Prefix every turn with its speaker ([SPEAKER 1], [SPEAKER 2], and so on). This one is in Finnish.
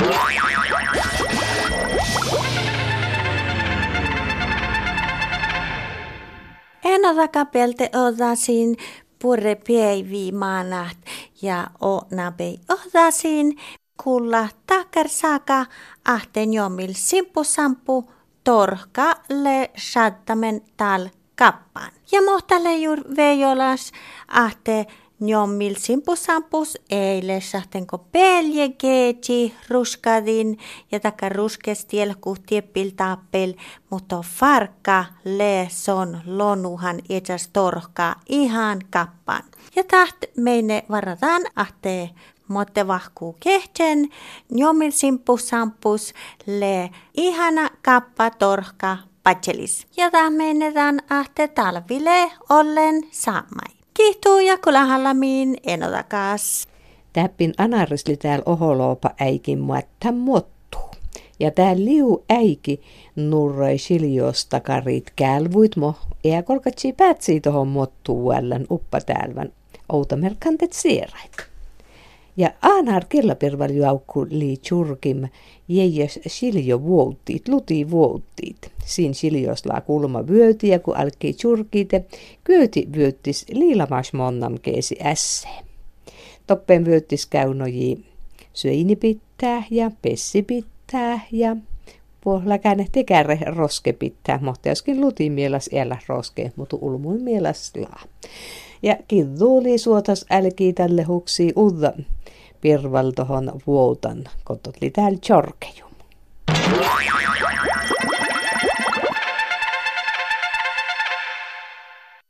[SPEAKER 1] En ota kapelte otasin purre pieivi maanat ja o nabei otasin kulla takar saka ahten jomil simpusampu torka le shattamen tal kappan. Ja mohtale jur vejolas ahte Njommil simpusampus eile sahtenko pelje geeti ruskadin ja taka ruskestiel kuhtiepil tappel, mutta farkka le son lonuhan etsas torka ihan kappan. Ja taht meine varataan ahte mutta vahkuu kehten, njomil simpusampus le ihana kappa torka patselis. Ja tämä mennetään ahte talville ollen saamai. Kihtuu ja kulahallamiin enotakas.
[SPEAKER 2] Täppin anarisli täällä oholoopa äikin muotta muottuu. Ja tää liu äiki nurroi siljostakarit kälvuit mo. Ja kolkatsi päätsi tohon muottuu uppa täälvän outamerkantet sierait. Ja aanar kellapirval juaukku li churkim jäijäs siljo vuottiit, luti vuottiit. Siin siljosla kulma vyöti ja kun alkii churkiite, kyöti vyöttis liilamas monnam keesi ässe. Toppen vyöttis käynoji syöini pitää ja pessi pitää ja puolakään tekärre roske pitää, mutta joskin luti mielas elä roske, mutta ulmuin mielas laa. Ja kidduuli suotas älkii tälle huksi udda pirval tohon vuotan, kotot li täällä.